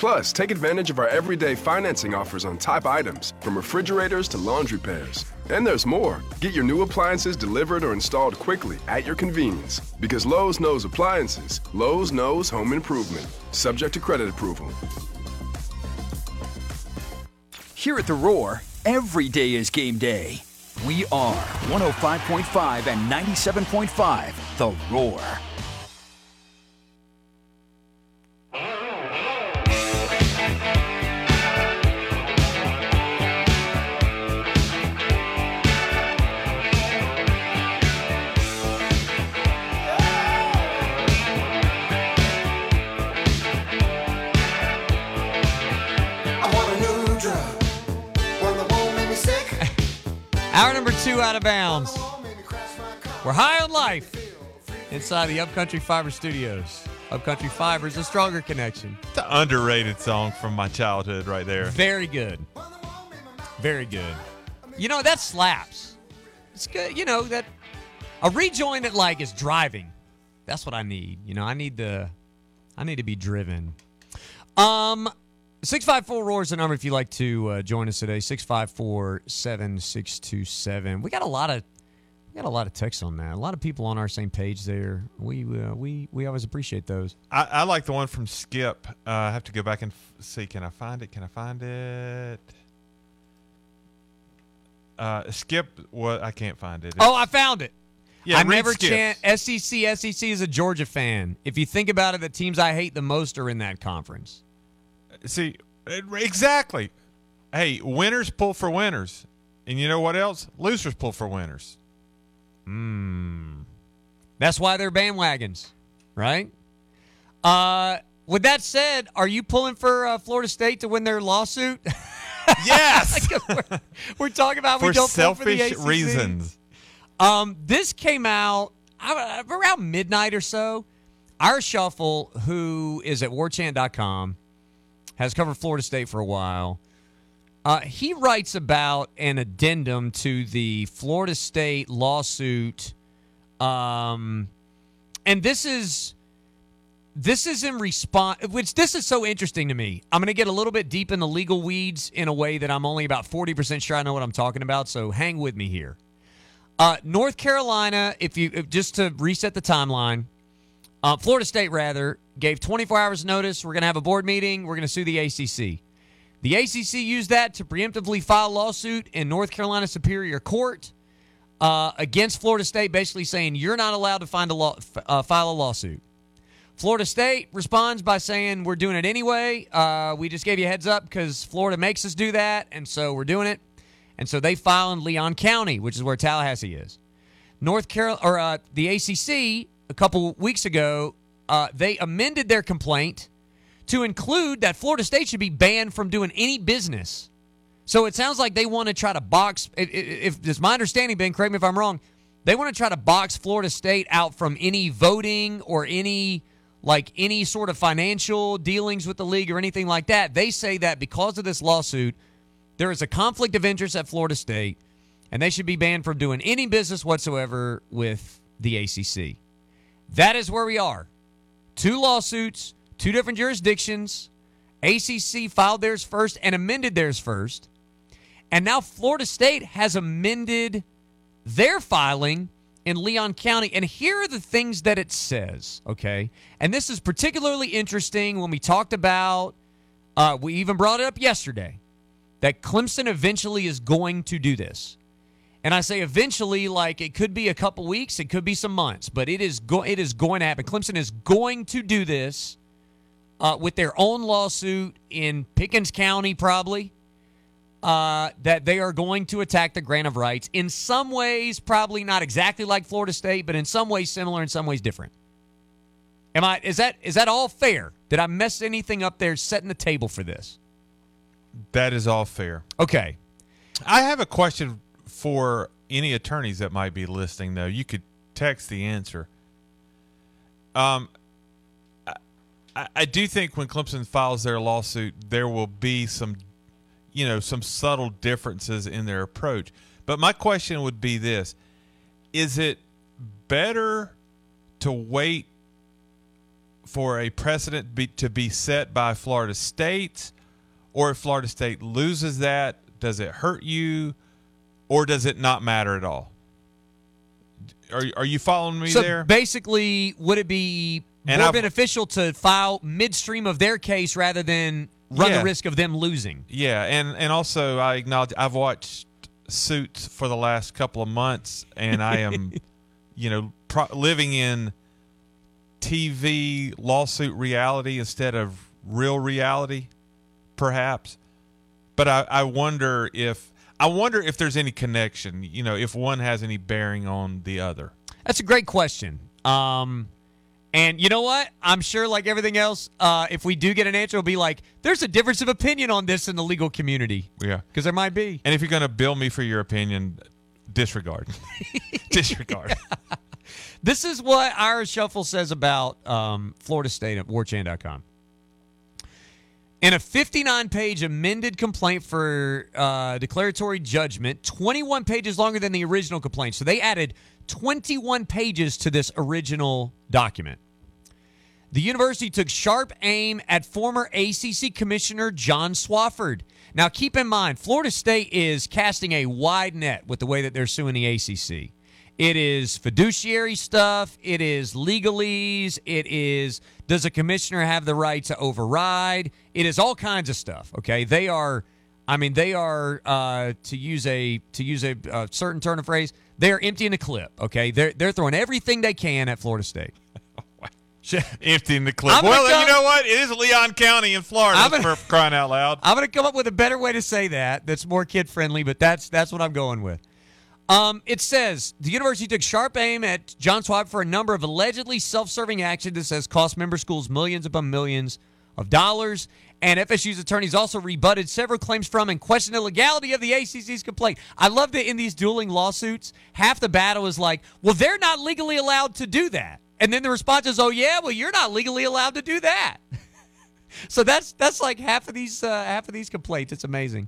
Plus, take advantage of our everyday financing offers on top items, from refrigerators to laundry pairs. And there's more. Get your new appliances delivered or installed quickly at your convenience. Because Lowe's knows appliances, Lowe's knows home improvement. Subject to credit approval. Here at The Roar, every day is game day. We are 105.5 and 97.5 The Roar. Hour number two out of bounds. We're high on life inside the Upcountry Fiber Studios. Upcountry Fiber is a stronger connection. It's an underrated song from my childhood right there. Very good. Very good. You know, that slaps. It's good. You know, that a rejoin that like is driving. That's what I need. You know, I need the I need to be driven. Um 654 roars the number if you'd like to uh, join us today 654-7627 we got a lot of we got a lot of texts on that a lot of people on our same page there we uh, we we always appreciate those I, I like the one from Skip. Uh, I have to go back and f- see. Can I find it? Can I find it? Uh, Skip, what? I can't find it. oh i found it Yeah, I never chant SEC. SEC is a Georgia fan. If you think about it, the teams I hate the most are in that conference. See, exactly. Hey, winners pull for winners, and you know what else? Losers pull for winners. Hmm. That's why they're bandwagons, right? Uh, with that said, are you pulling for uh, Florida State to win their lawsuit? Yes, we're, we're talking about we don't pull for the selfish ACC. reasons. Um, this came out uh, around midnight or so. Ira Schoffel, who is at warchant.com, has covered Florida State for a while. Uh, he writes about an addendum to the Florida State lawsuit. Um, and this is this is in response which this is so interesting to me i'm going to get a little bit deep in the legal weeds in a way that i'm only about 40% sure i know what i'm talking about so hang with me here uh, north carolina if you if, just to reset the timeline uh, florida state rather gave 24 hours notice we're going to have a board meeting we're going to sue the acc the acc used that to preemptively file a lawsuit in north carolina superior court uh, against florida state basically saying you're not allowed to find a law, uh, file a lawsuit Florida State responds by saying, We're doing it anyway. Uh, we just gave you a heads up because Florida makes us do that, and so we're doing it. And so they file in Leon County, which is where Tallahassee is. North Carolina, or uh, the ACC, a couple weeks ago, uh, they amended their complaint to include that Florida State should be banned from doing any business. So it sounds like they want to try to box. If, if, it's my understanding, Ben, correct me if I'm wrong. They want to try to box Florida State out from any voting or any like any sort of financial dealings with the league or anything like that. They say that because of this lawsuit, there is a conflict of interest at Florida State, and they should be banned from doing any business whatsoever with the ACC. That is where we are. Two lawsuits, two different jurisdictions. ACC filed theirs first and amended theirs first. And now Florida State has amended their filing in Leon County. And here are the things that it says, okay? And this is particularly interesting when we talked about, uh, we even brought it up yesterday, that Clemson eventually is going to do this. And I say eventually, like it could be a couple weeks, it could be some months, but it is go- it is going to happen. Clemson is going to do this uh, with their own lawsuit in Pickens County, probably. Uh, that they are going to attack the grant of rights in some ways, probably not exactly like Florida State, but in some ways similar, in some ways different. Am I? Is that is that all fair? Did I mess anything up there setting the table for this? That is all fair. Okay. I have a question for any attorneys that might be listening, though. You could text the answer. Um, I, I- do think when Clemson files their lawsuit, there will be some, you know, some subtle differences in their approach. But my question would be this: Is it better to wait for a precedent be, to be set by Florida State, or if Florida State loses that, does it hurt you, or does it not matter at all? Are are you following me so there? basically, would it be And more I've- beneficial to file midstream of their case rather than run Yeah. the risk of them losing? Yeah, and and also I acknowledge I've watched Suits for the last couple of months, and I am, you know, pro- living in TV lawsuit reality instead of real reality, perhaps. But I, I wonder if I wonder if there's any connection. You know, if one has any bearing on the other. That's a great question. Um, and you know what? I'm sure, like everything else, uh, if we do get an answer, it'll be like, there's a difference of opinion on this in the legal community. Yeah. Because there might be. And if you're going to bill me for your opinion, disregard. disregard. This is what Ira Schoffel says about um, Florida State at warchant.com. In a 59 page amended complaint for uh, declaratory judgment, 21 pages longer than the original complaint. So they added 21 pages to this original document. The university took sharp aim at former ACC Commissioner John Swofford. Now, keep in mind, Florida State is casting a wide net with the way that they're suing the ACC. It is fiduciary stuff. It is legalese. It is does a commissioner have the right to override? It is all kinds of stuff. Okay, they are. I mean, they are uh, to use a to use a, uh certain turn of phrase. They are emptying the clip. Okay, they're they're throwing everything they can at Florida State. Emptying the clip. Well, go- you know what? It is Leon County in Florida I'm gonna- for crying out loud. I'm going to come up with a better way to say that. That's more kid friendly, but that's that's what I'm going with. Um, it says the university took sharp aim at John Swab for a number of allegedly self-serving actions that says cost member schools millions upon millions of dollars. And FSU's attorneys also rebutted several claims from and questioned the legality of the ACC's complaint. I love that in these dueling lawsuits, half the battle is like, well, they're not legally allowed to do that. And then the response is, oh, yeah, well, you're not legally allowed to do that. So that's that's like half of these uh, half of these complaints. It's amazing.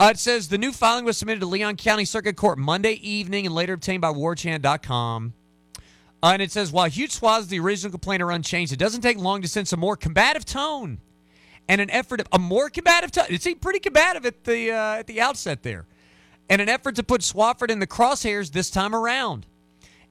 Uh, it says the new filing was submitted to Leon County Circuit Court Monday evening and later obtained by warchant.com. Uh, and it says while huge swaths of the original complaint are unchanged, it doesn't take long to sense a more combative tone and an effort of a more combative tone. It seemed pretty combative at the uh, at the outset there, and an effort to put Swofford in the crosshairs this time around.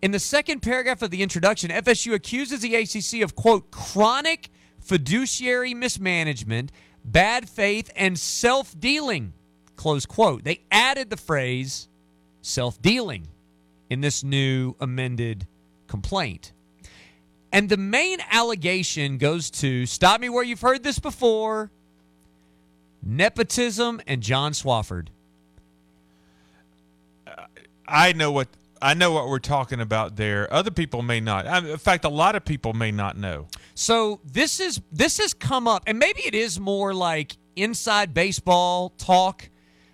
In the second paragraph of the introduction, FSU accuses the ACC of, quote, chronic fiduciary mismanagement, bad faith, and self dealing, close quote. They added the phrase self dealing in this new amended complaint. And the main allegation goes to stop me where you've heard this before nepotism and John Swofford. Uh, I know what I know what we're talking about there. Other people may not. In fact, a lot of people may not know. So this is this has come up, and maybe it is more like inside baseball talk,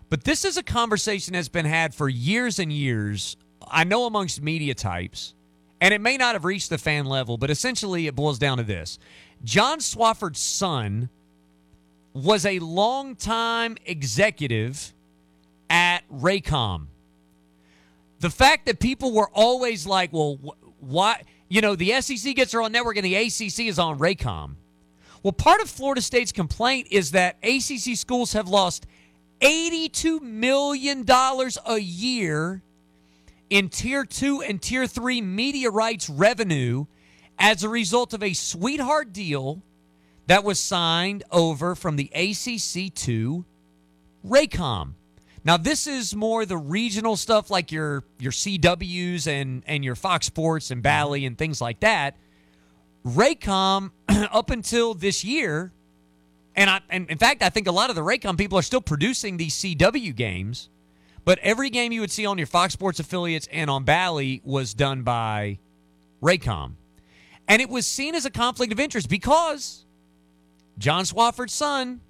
but this is a conversation that's been had for years and years. I know amongst media types, and it may not have reached the fan level, but essentially it boils down to this: John Swofford's son was a longtime executive at Raycom the fact that people were always like, well, wh- why? You know, the SEC gets their own network and the ACC is on Raycom. Well, part of Florida State's complaint is that ACC schools have lost $82 million a year in Tier 2 and Tier 3 media rights revenue as a result of a sweetheart deal that was signed over from the ACC to Raycom. Now this is more the regional stuff like your your CWs and and your Fox Sports and Bally and things like that. Raycom up until this year and I and in fact I think a lot of the Raycom people are still producing these CW games, but every game you would see on your Fox Sports affiliates and on Bally was done by Raycom. And it was seen as a conflict of interest because John Swofford's son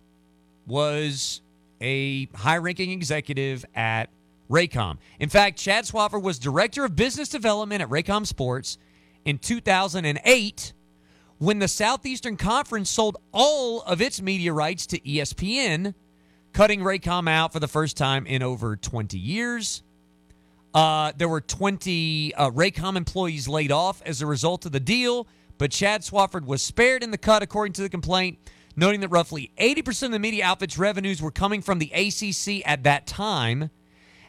was a high ranking executive at Raycom. In fact, Chad Swofford was director of business development at Raycom Sports in 2008 when the Southeastern Conference sold all of its media rights to ESPN, cutting Raycom out for the first time in over 20 years. Uh, there were 20 uh, Raycom employees laid off as a result of the deal, but Chad Swofford was spared in the cut, according to the complaint, noting that roughly 80% of the media outfit's revenues were coming from the ACC at that time.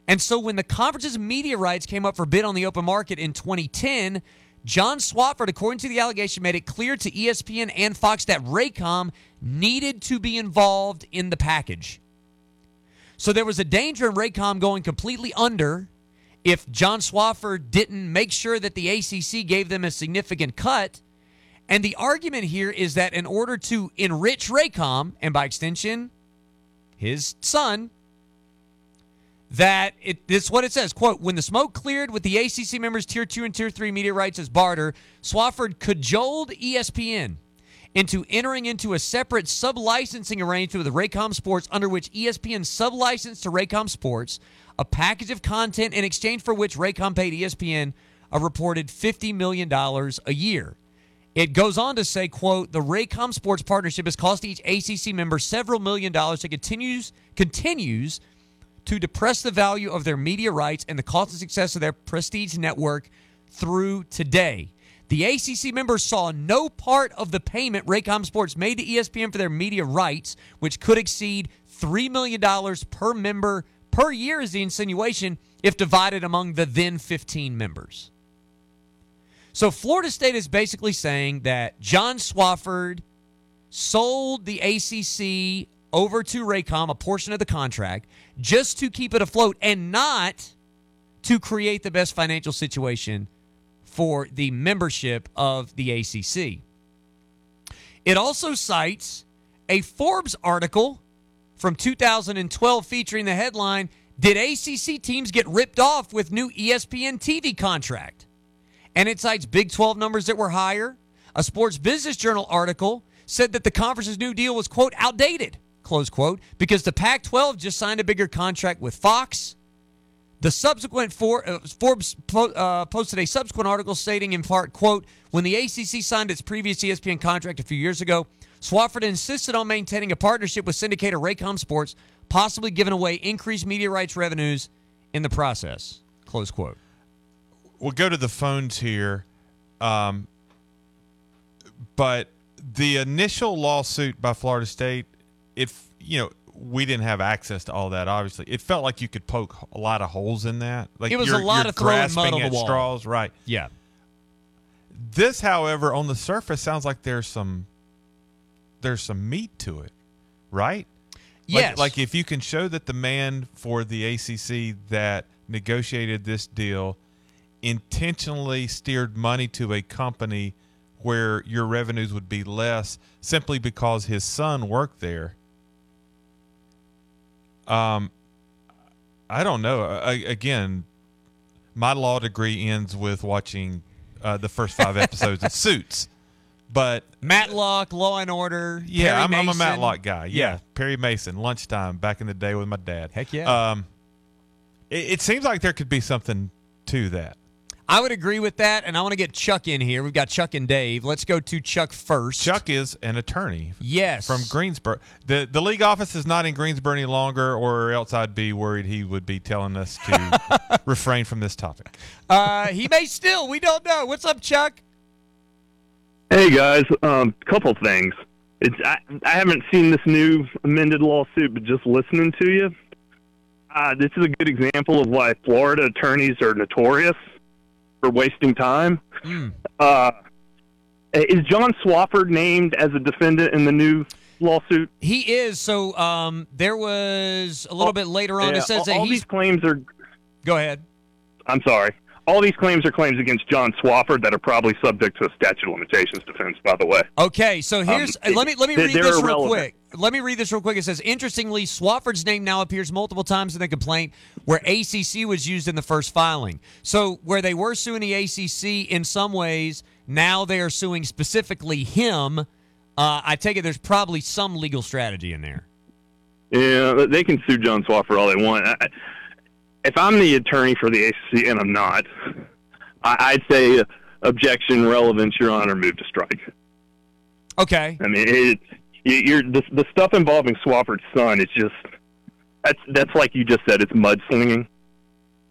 And so when the conference's media rights came up for bid on the open market in 2010, John Swofford, according to the allegation, made it clear to ESPN and Fox that Raycom needed to be involved in the package. So there was a danger in Raycom going completely under if John Swofford didn't make sure that the ACC gave them a significant cut. And the argument here is that in order to enrich Raycom, and by extension, his son, that it this is what it says quote when the smoke cleared with the acc members tier 2 and tier 3 media rights as barter swofford cajoled espn into entering into a separate sub-licensing arrangement with Raycom Sports under which ESPN sub-licensed to Raycom Sports a package of content in exchange for which Raycom paid ESPN a reported $50 million a year. It goes on to say, quote, the Raycom Sports partnership has cost each ACC member several million dollars and continues continues to depress the value of their media rights and the cost and success of their prestige network through today. The ACC members saw no part of the payment Raycom Sports made to ESPN for their media rights, which could exceed $3 million per member per year, is the insinuation, if divided among the then 15 members. So Florida State is basically saying that John Swofford sold the ACC over to Raycom a portion of the contract just to keep it afloat and not to create the best financial situation for the membership of the ACC. It also cites a Forbes article from 2012 featuring the headline Did ACC teams get ripped off with new ESPN TV contract? And it cites Big 12 numbers that were higher. A Sports Business Journal article said that the conference's new deal was, quote, outdated, close quote, because the Pac 12 just signed a bigger contract with Fox. The subsequent for, uh, Forbes po- uh, posted a subsequent article stating, in part, quote, when the ACC signed its previous ESPN contract a few years ago, Swofford insisted on maintaining a partnership with syndicator Raycom Sports, possibly giving away increased media rights revenues in the process. Close quote. We'll go to the phones here. Um, but the initial lawsuit by Florida State, it you know we didn't have access to all that. Obviously, it felt like you could poke a lot of holes in that. Like It was a lot of throwing mud on the at wall. straws, right? Yeah. This, however, on the surface, sounds like there's some there's some meat to it, right? Like, Yes. Like if you can show that the man for the ACC that negotiated this deal intentionally steered money to a company where your revenues would be less simply because his son worked there. Um, I don't know. I, again, my law degree ends with watching uh, the first five episodes of Suits, but Matlock, Law and Order. yeah, Perry I'm, I'm a Matlock guy. Yeah. Yeah. Perry Mason, lunchtime back in the day with my dad. Heck yeah. Um, it, it seems like there could be something to that. I would agree with that, and I want to get Chuck in here. We've got Chuck and Dave. Let's go to Chuck first. Chuck is an attorney yes, from Greensboro. the The league office is not in Greensboro any longer, or else I'd be worried he would be telling us to refrain from this topic. Uh, he may still. We don't know. What's up, Chuck? Hey guys, um, couple things. It's I, I haven't seen this new amended lawsuit, but just listening to you, uh, this is a good example of why Florida attorneys are notorious for wasting time. Uh, is John Swofford named as a defendant in the new lawsuit? He is. So um, there was a little bit later on. Yeah, it says all, that all he's. these claims are. Go ahead. I'm sorry. All these claims are claims against John Swofford that are probably subject to a statute of limitations defense. By the way. Okay, so here's Um, let me let me read this real quick. Let me read this real quick. It says, interestingly, Swofford's name now appears multiple times in the complaint where ACC was used in the first filing. So where they were suing the ACC in some ways, now they are suing specifically him. Uh, I take it there's probably some legal strategy in there. Yeah, they can sue John Swofford all they want. I, if I'm the attorney for the ACC, and I'm not, I, I'd say objection, relevance, Your Honor, move to strike. Okay. I mean, it, you- you're the, the stuff involving Swofford's son. It's just that's that's like you just said. It's mudslinging.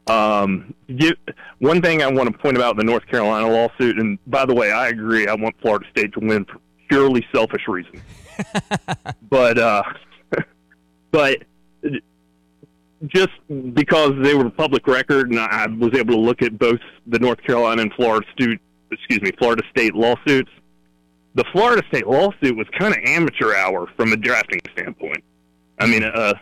Um, give, one thing I want to point about the North Carolina lawsuit, and by the way, I agree. I want Florida State to win for purely selfish reasons. but uh, but just because they were public record, and I was able to look at both the North Carolina and Florida State, excuse me, Florida State lawsuits. The Florida State lawsuit was kind of amateur hour from a drafting standpoint. I mean, a,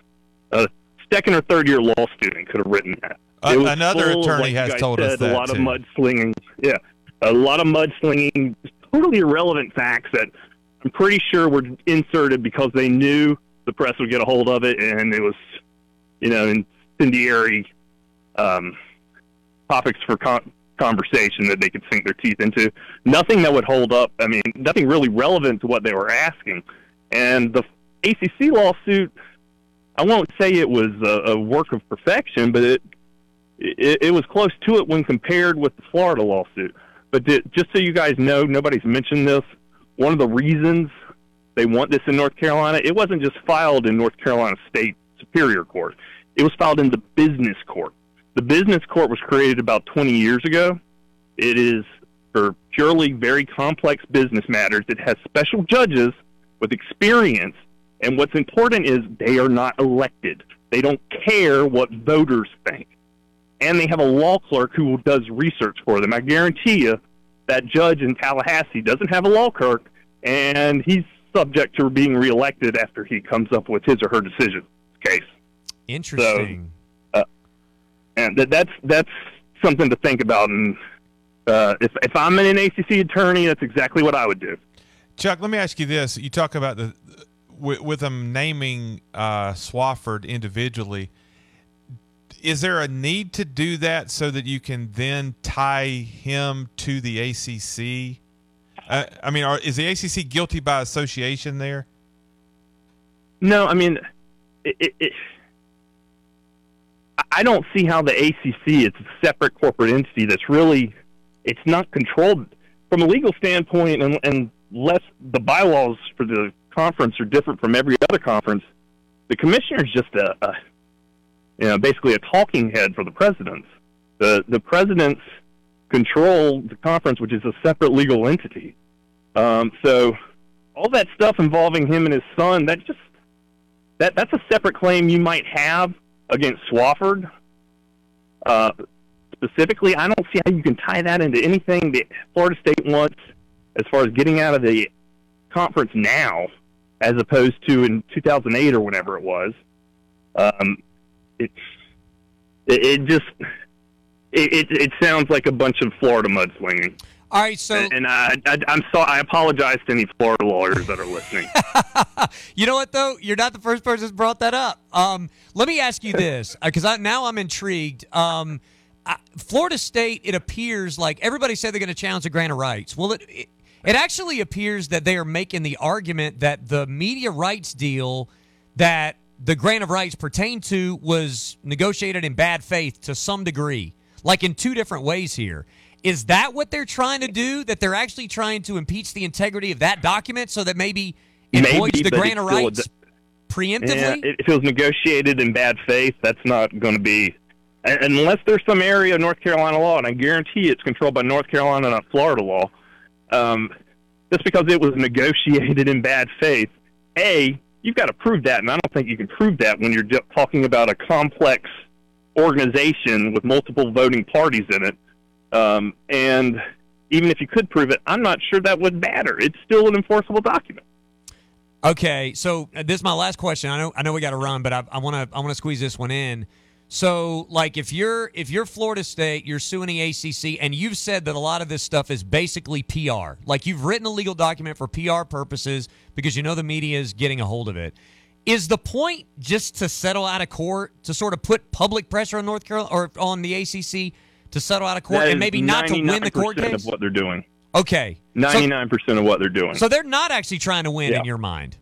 a second or third year law student could have written that. Uh, another full attorney like has told us that, a lot too. of mudslinging. Yeah, a lot of mudslinging, totally irrelevant facts that I'm pretty sure were inserted because they knew the press would get a hold of it, and it was, you know, incendiary um, topics for con- conversation that they could sink their teeth into. Nothing that would hold up. I mean, nothing really relevant to what they were asking. And the ACC lawsuit, I won't say it was a, a work of perfection, but it, it it was close to it when compared with the Florida lawsuit. But di- just so you guys know, nobody's mentioned this. One of the reasons they want this in North Carolina, it wasn't just filed in North Carolina State Superior Court. It was filed in the business court. The business court was created about 20 years ago. It is for purely very complex business matters. It has special judges with experience, and what's important is they are not elected. They don't care what voters think. And they have a law clerk who does research for them. I guarantee you that judge in Tallahassee doesn't have a law clerk, and he's subject to being reelected after he comes up with his or her decision case. Interesting. And that, that's that's something to think about. And uh, if if I'm an ACC attorney, that's exactly what I would do. Chuck, let me ask you this: You talk about the with, with them naming uh, Swofford individually. Is there a need to do that so that you can then tie him to the ACC? Uh, I mean, are, is the ACC guilty by association there? No, I mean, it, it, I don't see how the ACC is a separate corporate entity that's really it's not controlled from a legal standpoint, and, and unless the bylaws for the conference are different from every other conference, the commissioner is just a, a you know basically a talking head for the presidents. The the presidents control the conference, which is a separate legal entity. Um, so all that stuff involving him and his son, that just that that's a separate claim you might have against Swofford. Uh, specifically, I don't see how you can tie that into anything that Florida State wants as far as getting out of the conference now, as opposed to in 2008 or whenever it was. Um, it's it, it just it, it it sounds like a bunch of Florida mudslinging. All right, so and I, I I'm sorry. I apologize to any Florida lawyers that are listening. you know what though? You're not the first person that's brought that up. Um, let me ask you this, because now I'm intrigued. Um, I, Florida State, it appears like everybody said they're going to challenge the grant of rights. Well, it, it it actually appears that they are making the argument that the media rights deal that the grant of rights pertained to was negotiated in bad faith to some degree, like in two different ways here. Is that what they're trying to do? That they're actually trying to impeach the integrity of that document so that maybe it Maybe, voids the grant of rights di- preemptively? Yeah, if it was negotiated in bad faith, that's not going to be. Unless there's some area of North Carolina law, and I guarantee it's controlled by North Carolina, not Florida law. Um, just because it was negotiated in bad faith, a you've got to prove that, and I don't think you can prove that when you're talking about a complex organization with multiple voting parties in it. Um, and even if you could prove it, I'm not sure that would matter. It's still an enforceable document. Okay, so uh, this is my last question. I know I know we got to run, but I want to I want to squeeze this one in. So, like, if you're if you're Florida State, you're suing the ACC, and you've said that a lot of this stuff is basically PR. Like, you've written a legal document for PR purposes because you know the media is getting a hold of it. Is the point just to settle out of court to sort of put public pressure on North Carolina or on the ACC to settle out of court and maybe not to win the court 99% case? of what they're doing. Okay, Ninety-nine percent of what they're doing. so they're not actually trying to win Yeah. in your mind.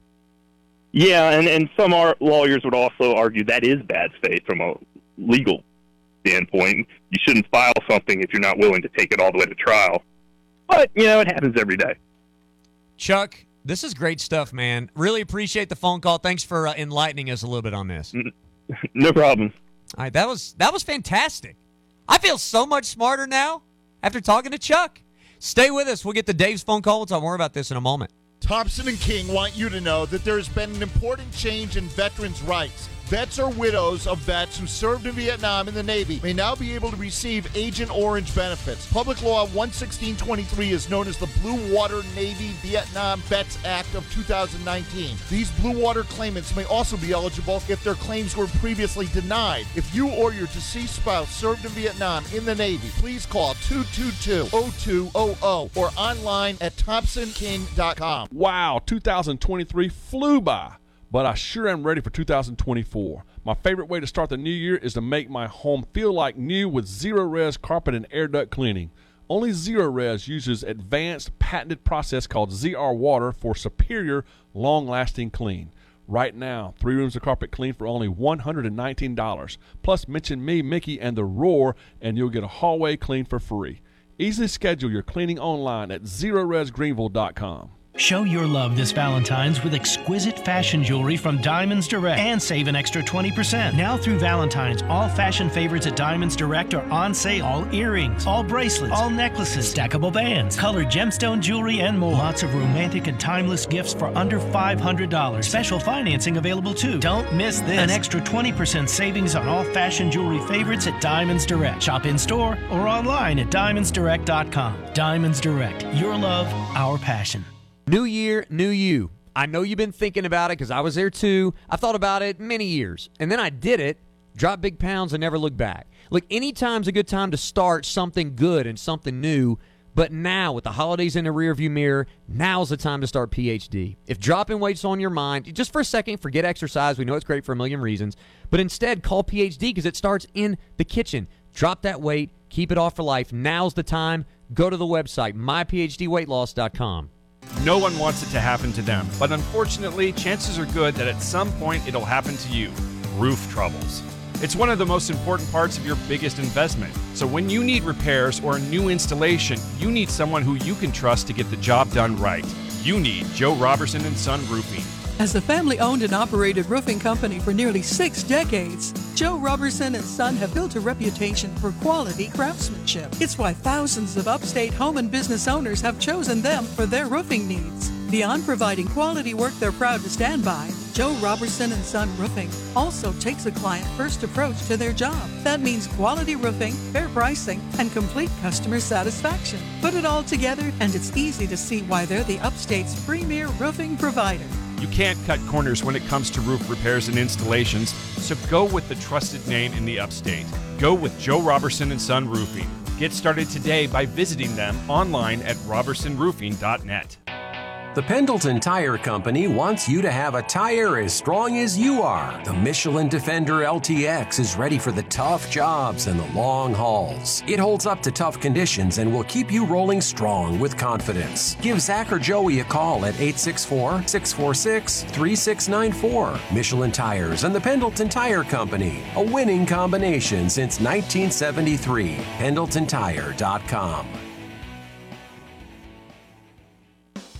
yeah, and and some lawyers would also argue that is bad faith from a legal standpoint. You shouldn't file something if you're not willing to take it all the way to trial. But you know, it happens every day. Chuck, this is great stuff, man. Really appreciate the phone call. Thanks for uh, enlightening us a little bit on this. No problem. All right, that was that was fantastic. I feel so much smarter now after talking to Chuck. Stay with us. We'll get to Dave's phone call. We'll talk more about this in a moment. Thompson and King want you to know that there's been an important change in veterans' rights. Vets or widows of vets who served in Vietnam in the Navy may now be able to receive Agent Orange benefits. Public Law 11623 is known as the Blue Water Navy Vietnam Vets Act of 2019. These Blue Water claimants may also be eligible if their claims were previously denied. If you or your deceased spouse served in Vietnam in the Navy, please call 222-0200 or online at thompsonking.com. Wow, 2023 flew by but I sure am ready for 2024. My favorite way to start the new year is to make my home feel like new with Zerorez carpet and air duct cleaning. Only Zerorez uses advanced patented process called ZR Water for superior, long-lasting clean. Right now, three rooms of carpet clean for only $119. Plus, mention me, Mickey, and the Roar, and you'll get a hallway clean for free. Easily schedule your cleaning online at ZerorezGreenville.com. Show your love this Valentine's with exquisite fashion jewelry from Diamonds Direct and save an extra 20%. Now through Valentine's, all fashion favorites at Diamonds Direct are on sale. All earrings, all bracelets, all necklaces, stackable bands, colored gemstone jewelry, and more. Lots of romantic and timeless gifts for under $500. Special financing available too. Don't miss this. An extra 20% savings on all fashion jewelry favorites at Diamonds Direct. Shop in store or online at diamondsdirect.com. Diamonds Direct. Your love, our passion. New year, new you. I know you've been thinking about it because I was there too. I thought about it many years. And then I did it, dropped big pounds, and never looked back. Look, anytime's a good time to start something good and something new. But now, with the holidays in the rearview mirror, now's the time to start PhD. If dropping weight's on your mind, just for a second, forget exercise. We know it's great for a million reasons. But instead, call PhD because it starts in the kitchen. Drop that weight, keep it off for life. Now's the time. Go to the website, myphdweightloss.com. No one wants it to happen to them, but unfortunately, chances are good that at some point it'll happen to you roof troubles. It's one of the most important parts of your biggest investment. So when you need repairs or a new installation, you need someone who you can trust to get the job done right. You need Joe Robertson and Son Roofing. As a family owned and operated roofing company for nearly six decades, Joe Robertson and Son have built a reputation for quality craftsmanship. It's why thousands of upstate home and business owners have chosen them for their roofing needs. Beyond providing quality work they're proud to stand by, Joe Robertson and Son Roofing also takes a client first approach to their job. That means quality roofing, fair pricing, and complete customer satisfaction. Put it all together, and it's easy to see why they're the upstate's premier roofing provider. You can't cut corners when it comes to roof repairs and installations, so go with the trusted name in the upstate. Go with Joe Robertson and Son Roofing. Get started today by visiting them online at robertsonroofing.net. The Pendleton Tire Company wants you to have a tire as strong as you are. The Michelin Defender LTX is ready for the tough jobs and the long hauls. It holds up to tough conditions and will keep you rolling strong with confidence. Give Zach or Joey a call at 864 646 3694. Michelin Tires and the Pendleton Tire Company, a winning combination since 1973. PendletonTire.com.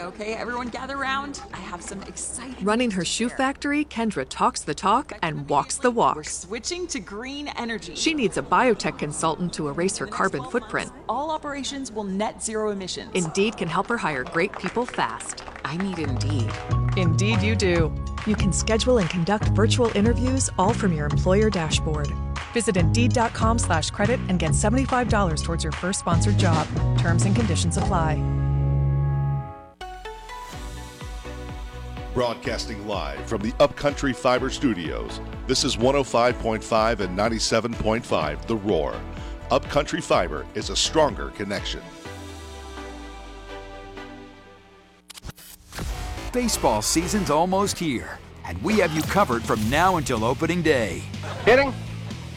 Okay, everyone gather around. I have some exciting. Running her shoe factory, Kendra talks the talk and walks the walk. We're switching to green energy. She needs a biotech consultant to erase her carbon footprint. All operations will net zero emissions. Indeed can help her hire great people fast. I need Indeed. Indeed, you do. You can schedule and conduct virtual interviews all from your employer dashboard. Visit Indeed.com slash credit and get $75 towards your first sponsored job. Terms and conditions apply. Broadcasting live from the Upcountry Fiber Studios. This is 105.5 and 97.5 The Roar. Upcountry Fiber is a stronger connection. Baseball season's almost here, and we have you covered from now until opening day. Hitting?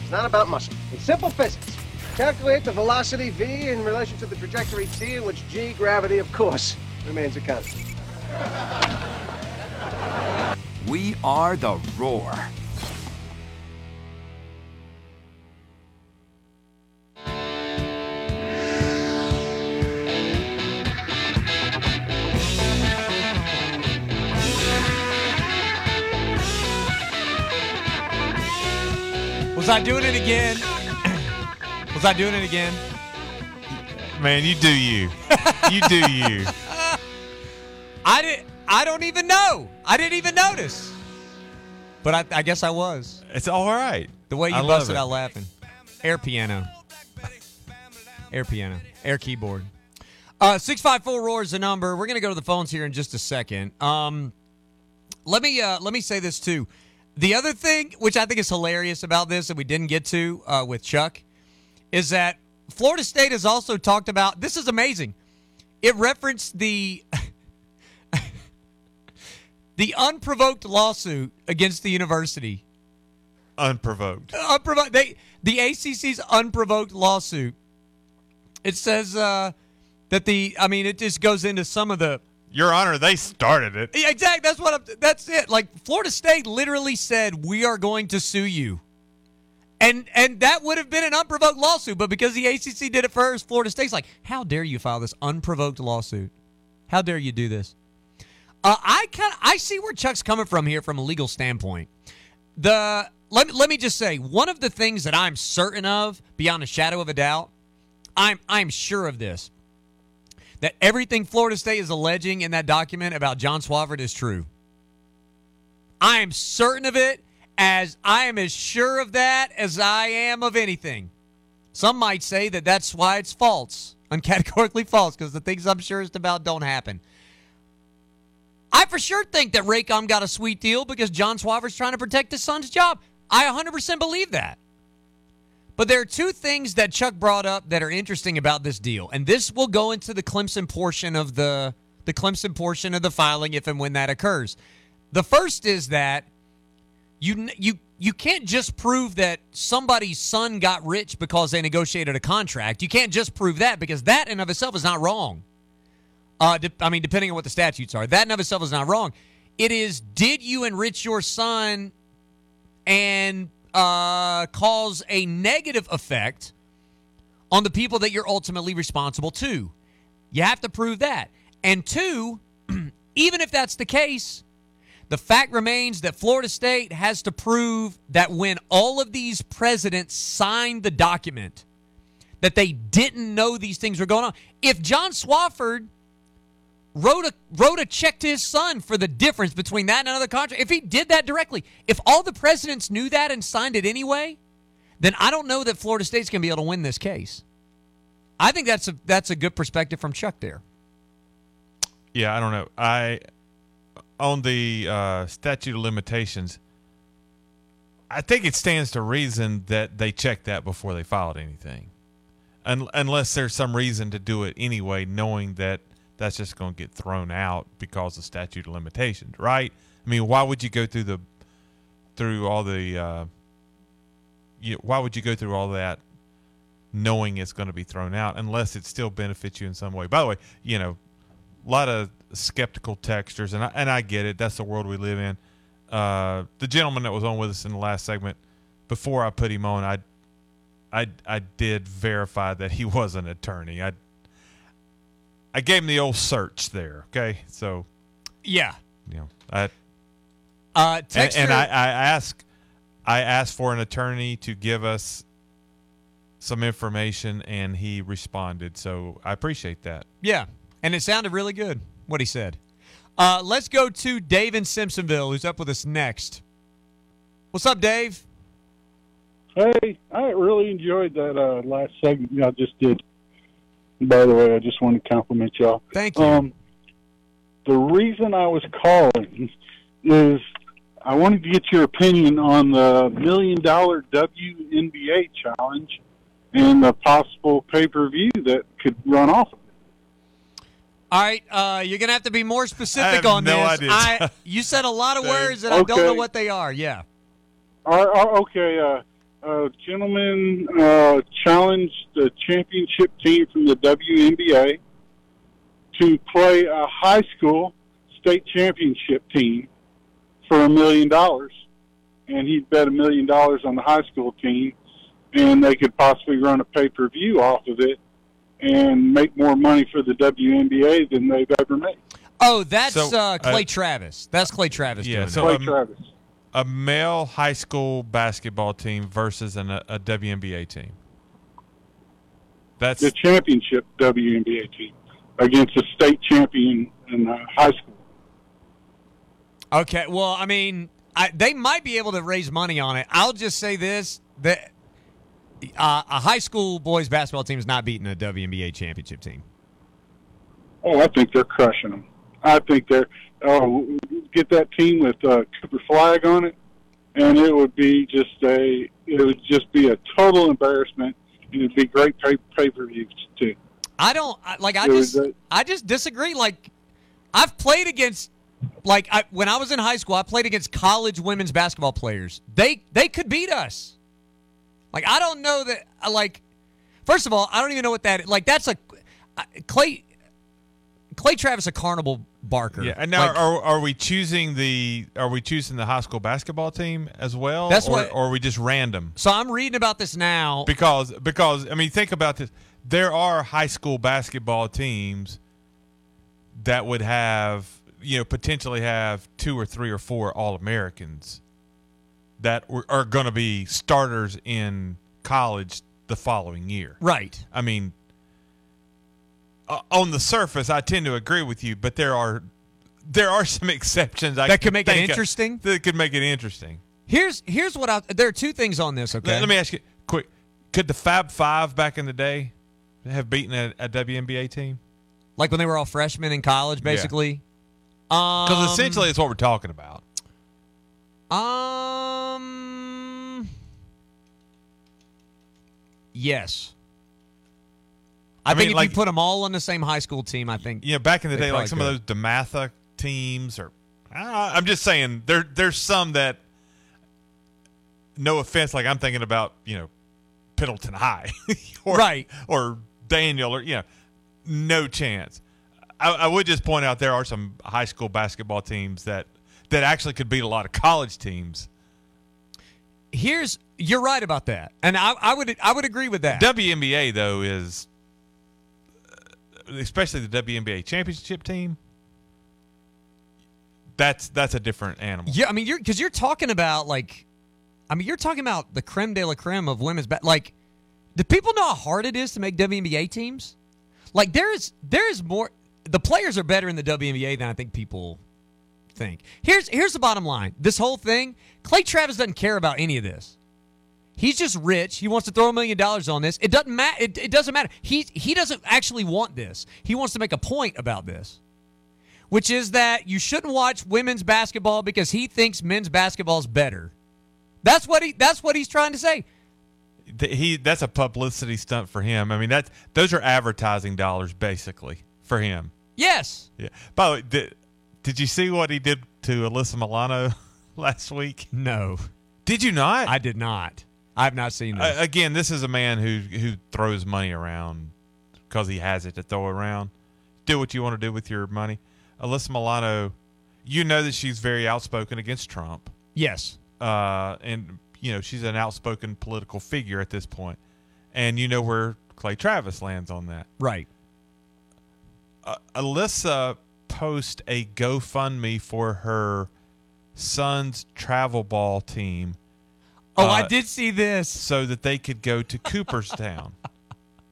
It's not about muscle. It's simple physics. Calculate the velocity v in relation to the trajectory t, in which g, gravity, of course, remains a constant. We are the Roar. Was I doing it again? Was I doing it again? Man, you do you. You do you. I did. I don't even know. I didn't even notice. But I, I guess I was. It's all right. The way you I busted it. out laughing. Air piano. Air piano. Air keyboard. Uh, 654 roar is the number. We're gonna go to the phones here in just a second. Um, let me uh, let me say this too. The other thing, which I think is hilarious about this, that we didn't get to uh, with Chuck, is that Florida State has also talked about. This is amazing. It referenced the the unprovoked lawsuit against the university. Unprovoked. Unprovoked. They the ACC's unprovoked lawsuit. It says uh, that the. I mean, it just goes into some of the. Your Honor, they started it. Yeah, exactly. That's what. I'm, that's it. Like Florida State literally said, "We are going to sue you," and and that would have been an unprovoked lawsuit. But because the ACC did it first, Florida State's like, "How dare you file this unprovoked lawsuit? How dare you do this?" Uh, I of I see where Chuck's coming from here from a legal standpoint. The let me, let me just say one of the things that I'm certain of beyond a shadow of a doubt, I'm I'm sure of this that everything Florida State is alleging in that document about John Swofford is true. I am certain of it as I am as sure of that as I am of anything. Some might say that that's why it's false, uncategorically false, because the things I'm surest about don't happen. I for sure think that Raycom got a sweet deal because John Swofford's trying to protect his son's job. I 100% believe that. But there are two things that Chuck brought up that are interesting about this deal, and this will go into the Clemson portion of the the Clemson portion of the filing if and when that occurs. The first is that you you you can't just prove that somebody's son got rich because they negotiated a contract. You can't just prove that because that in of itself is not wrong. Uh, de- I mean, depending on what the statutes are, that in of itself is not wrong. It is, did you enrich your son and uh, cause a negative effect on the people that you're ultimately responsible to? You have to prove that. And two, even if that's the case, the fact remains that Florida State has to prove that when all of these presidents signed the document, that they didn't know these things were going on. If John Swofford wrote a wrote a check to his son for the difference between that and another contract. If he did that directly, if all the presidents knew that and signed it anyway, then I don't know that Florida State's going to be able to win this case. I think that's a that's a good perspective from Chuck there. Yeah, I don't know. I on the uh, statute of limitations. I think it stands to reason that they checked that before they filed anything, Un- unless there's some reason to do it anyway, knowing that that's just going to get thrown out because of statute of limitations, right? I mean, why would you go through the through all the uh, you, why would you go through all that knowing it's going to be thrown out unless it still benefits you in some way? By the way, you know, a lot of skeptical textures, and I, and I get it. That's the world we live in. Uh, the gentleman that was on with us in the last segment, before I put him on, I, I, I did verify that he was an attorney. I, I gave him the old search there. Okay, so Yeah. you know, I, Uh, and, and I, I asked, I asked for an attorney to give us some information, and he responded. So I appreciate that. yeah, and it sounded really good what he said. Uh, let's go to Dave in Simpsonville, who's up with us next. What's up, Dave? Hey, I really enjoyed that uh, last segment y'all just did. By the way, I just want to compliment y'all. Thank you. Um, the reason I was calling is I wanted to get your opinion on the million dollar WNBA challenge and the possible pay per view that could run off of it. All right, uh, you're gonna have to be more specific have on no this. idea. I you said a lot of words and I don't know what they are. Yeah. Are, are, okay, uh, a gentleman uh, challenged the championship team from the WNBA to play a high school state championship team for a million dollars, and he'd bet a million dollars on the high school team, and they could possibly run a pay per view off of it and make more money for the WNBA than they've ever made. Oh, that's So, uh, Clay uh, Travis. That's Clay Travis. Yeah, doing so that. um, a male high school basketball team versus an, a WNBA team. That's the championship WNBA team against a state champion in uh, high school. Okay, well, I mean, I, they might be able to raise money on it. I'll just say this: that uh, a high school boys basketball team is not beating a WNBA championship team. Oh, I think they're crushing them. I think they're oh get that team with uh, Cooper Flagg on it, and it would be just a it would just be a total embarrassment, and it'd be great pay pay per views too. I don't I, like. I It just a- I just disagree. Like, I've played against like I, when I was in high school. I played against college women's basketball players. They they could beat us. Like I don't know that. uh, Like, first of all, I don't even know what that. Like that's a Clay. Clay Travis a carnival barker. yeah. And now, Like, are are we choosing the are we choosing the high school basketball team as well? That's or, what- or are we just random? so I'm reading about this now. Because because I mean, think about this. There are high school basketball teams that would have you know potentially have two or three or four All Americans that are going to be starters in college the following year. Right. I mean, uh, on the surface, I tend to agree with you, but there are there are some exceptions I That could make it think of interesting? That could make it interesting. Here's here's what I. There are two things on this. Okay. Let, let me ask you quick: Could the Fab Five back in the day have beaten a, a WNBA team? like when they were all freshmen in college, basically. Because Um, essentially, it's what we're talking about. Um. Yes. I, I think mean, if like- you put them all on the same high school team, I think. You know, back in the day, like some of those Dematha teams, or know, I'm just saying there there's some that. No offense, like I'm thinking about you know, Pendleton High, or, Right. or Daniel, or you know, no chance. I, I would just point out there are some high school basketball teams that that actually could beat a lot of college teams. Here's you're right about that, and I, I would I would agree with that. WNBA though is, especially the WNBA championship team. That's that's a different animal. Yeah, I mean, you're because you're talking about like, I mean, you're talking about the creme de la creme of women's. Ba- like, do people know how hard it is to make WNBA teams? Like, there is there is more. The players are better in the WNBA than I think people think. Here's here's the bottom line. This whole thing, Clay Travis doesn't care about any of this. He's just rich. He wants to throw a million dollars on this. It doesn't matter. It, it doesn't matter. He he doesn't actually want this. He wants to make a point about this which is that you shouldn't watch women's basketball because he thinks men's basketball is better. That's what he that's what he's trying to say. He that's a publicity stunt for him. I mean that those are advertising dollars basically for him. Yes. Yeah. By the way, did, did you see what he did to Alyssa Milano last week? No. Did you not? I did not. I have not seen this. Uh, again, this is a man who who throws money around because he has it to throw around. Do what you want to do with your money. Alyssa Milano, you know that she's very outspoken against Trump. yes. uh, and you know she's an outspoken political figure at this point. point, and you know where Clay Travis lands on that. Right. Uh, Alyssa post a GoFundMe for her son's travel ball team. Oh, I uh, did see this. so that they could go to Cooperstown,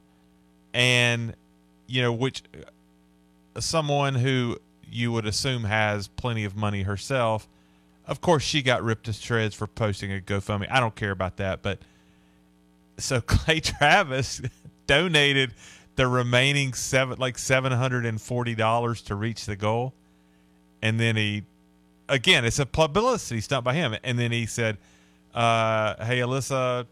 and you know which uh, someone who you would assume has plenty of money herself. Of course, she got ripped to shreds for posting a GoFundMe. I don't care about that, but so Clay Travis donated the remaining seven, like seven hundred and forty dollars to reach the goal, and then he, again, it's a publicity stunt by him, and then he said, uh, "Hey, Alyssa,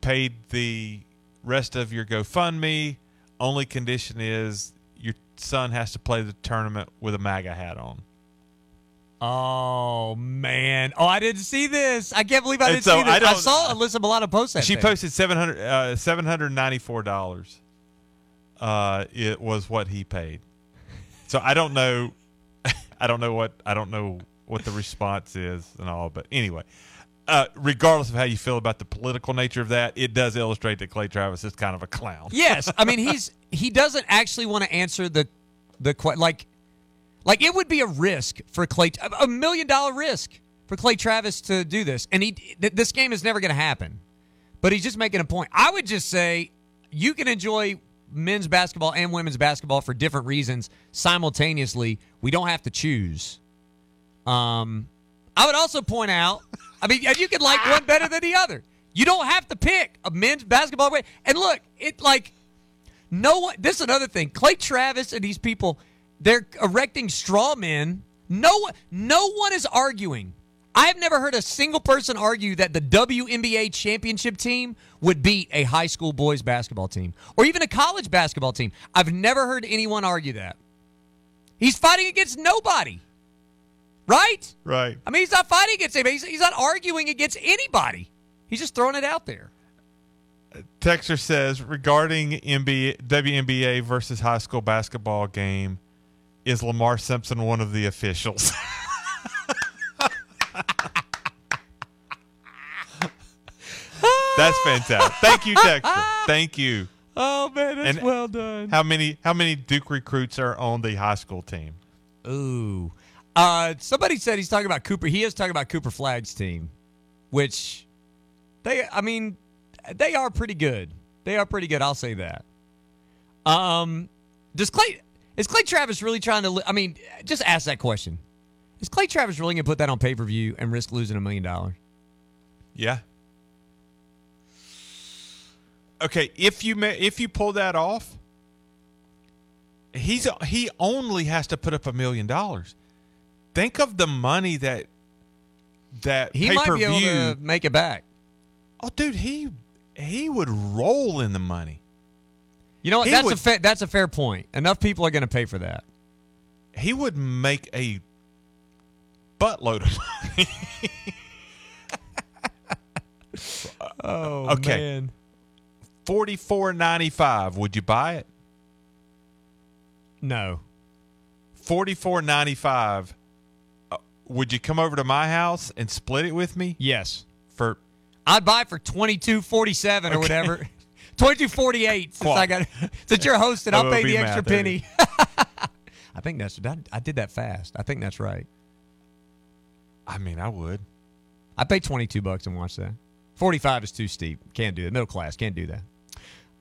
paid the rest of your GoFundMe. Only condition is your son has to play the tournament with a MAGA hat on." Oh man! Oh, I didn't see this. I can't believe I didn't so see this. I I, saw Alyssa Milano post that. She thing. posted seven hundred uh, seven hundred ninety four dollars. Uh, it was what he paid. So I don't know. I don't know what I don't know what the response is and all. But anyway, uh, regardless of how you feel about the political nature of that, it does illustrate that Clay Travis is kind of a clown. Yes, I mean he's he doesn't actually want to answer the the like like it would be a risk for Clay a- a million dollar risk for Clay Travis to do this, and he th- this game is never going to happen. But he's just making a point. I would just say you can enjoy men's basketball and women's basketball for different reasons simultaneously. We don't have to choose. Um, I would also point out, I mean, you could like one better than the other. You don't have to pick a men's basketball way. And look, it like no one. This is another thing. Clay Travis and these people, they're erecting straw men. No one, no one is arguing. I have never heard a single person argue that the WNBA championship team would beat a high school boys basketball team or even a college basketball team. I've never heard anyone argue that. He's fighting against nobody. Right? Right. I mean, he's not fighting against anybody. He's, he's not arguing against anybody. He's just throwing it out there. Texter says regarding NBA, WNBA versus high school basketball game, is Lamont Simpson one of the officials? That's fantastic. Thank you, Texter. Thank you. Oh man, that's And well done. How many how many Duke recruits are on the high school team? Ooh. Uh, somebody said he's talking about Cooper. He is talking about Cooper Flagg's team, which they, I mean, they are pretty good. They are pretty good. I'll say that. Um, does Clay is Clay Travis really trying to? I mean, just ask that question. Is Clay Travis really going to put that on pay per view and risk losing a million dollars? Yeah. Okay, if you ma- if you pull that off, he's he only has to put up a million dollars. Think of the money that that He might be able to make it back. Oh, dude, he he would roll in the money. You know what? He That's a fa- that's a fair point. Enough people are going to pay for that. He would make a buttload of money. Oh okay. man. Forty four ninety five. Would you buy it? No. Forty four ninety five. Would you come over to my house and split it with me? Yes. For I'd buy it for twenty two forty seven or whatever. Twenty two forty eight. Since Qual- I got since you're hosting, I'll pay the extra penny. I think that's that, I did that fast. I think that's right. I mean, I would. I pay twenty two bucks and watch that. Forty five is too steep. Can't do it. Middle class can't do that.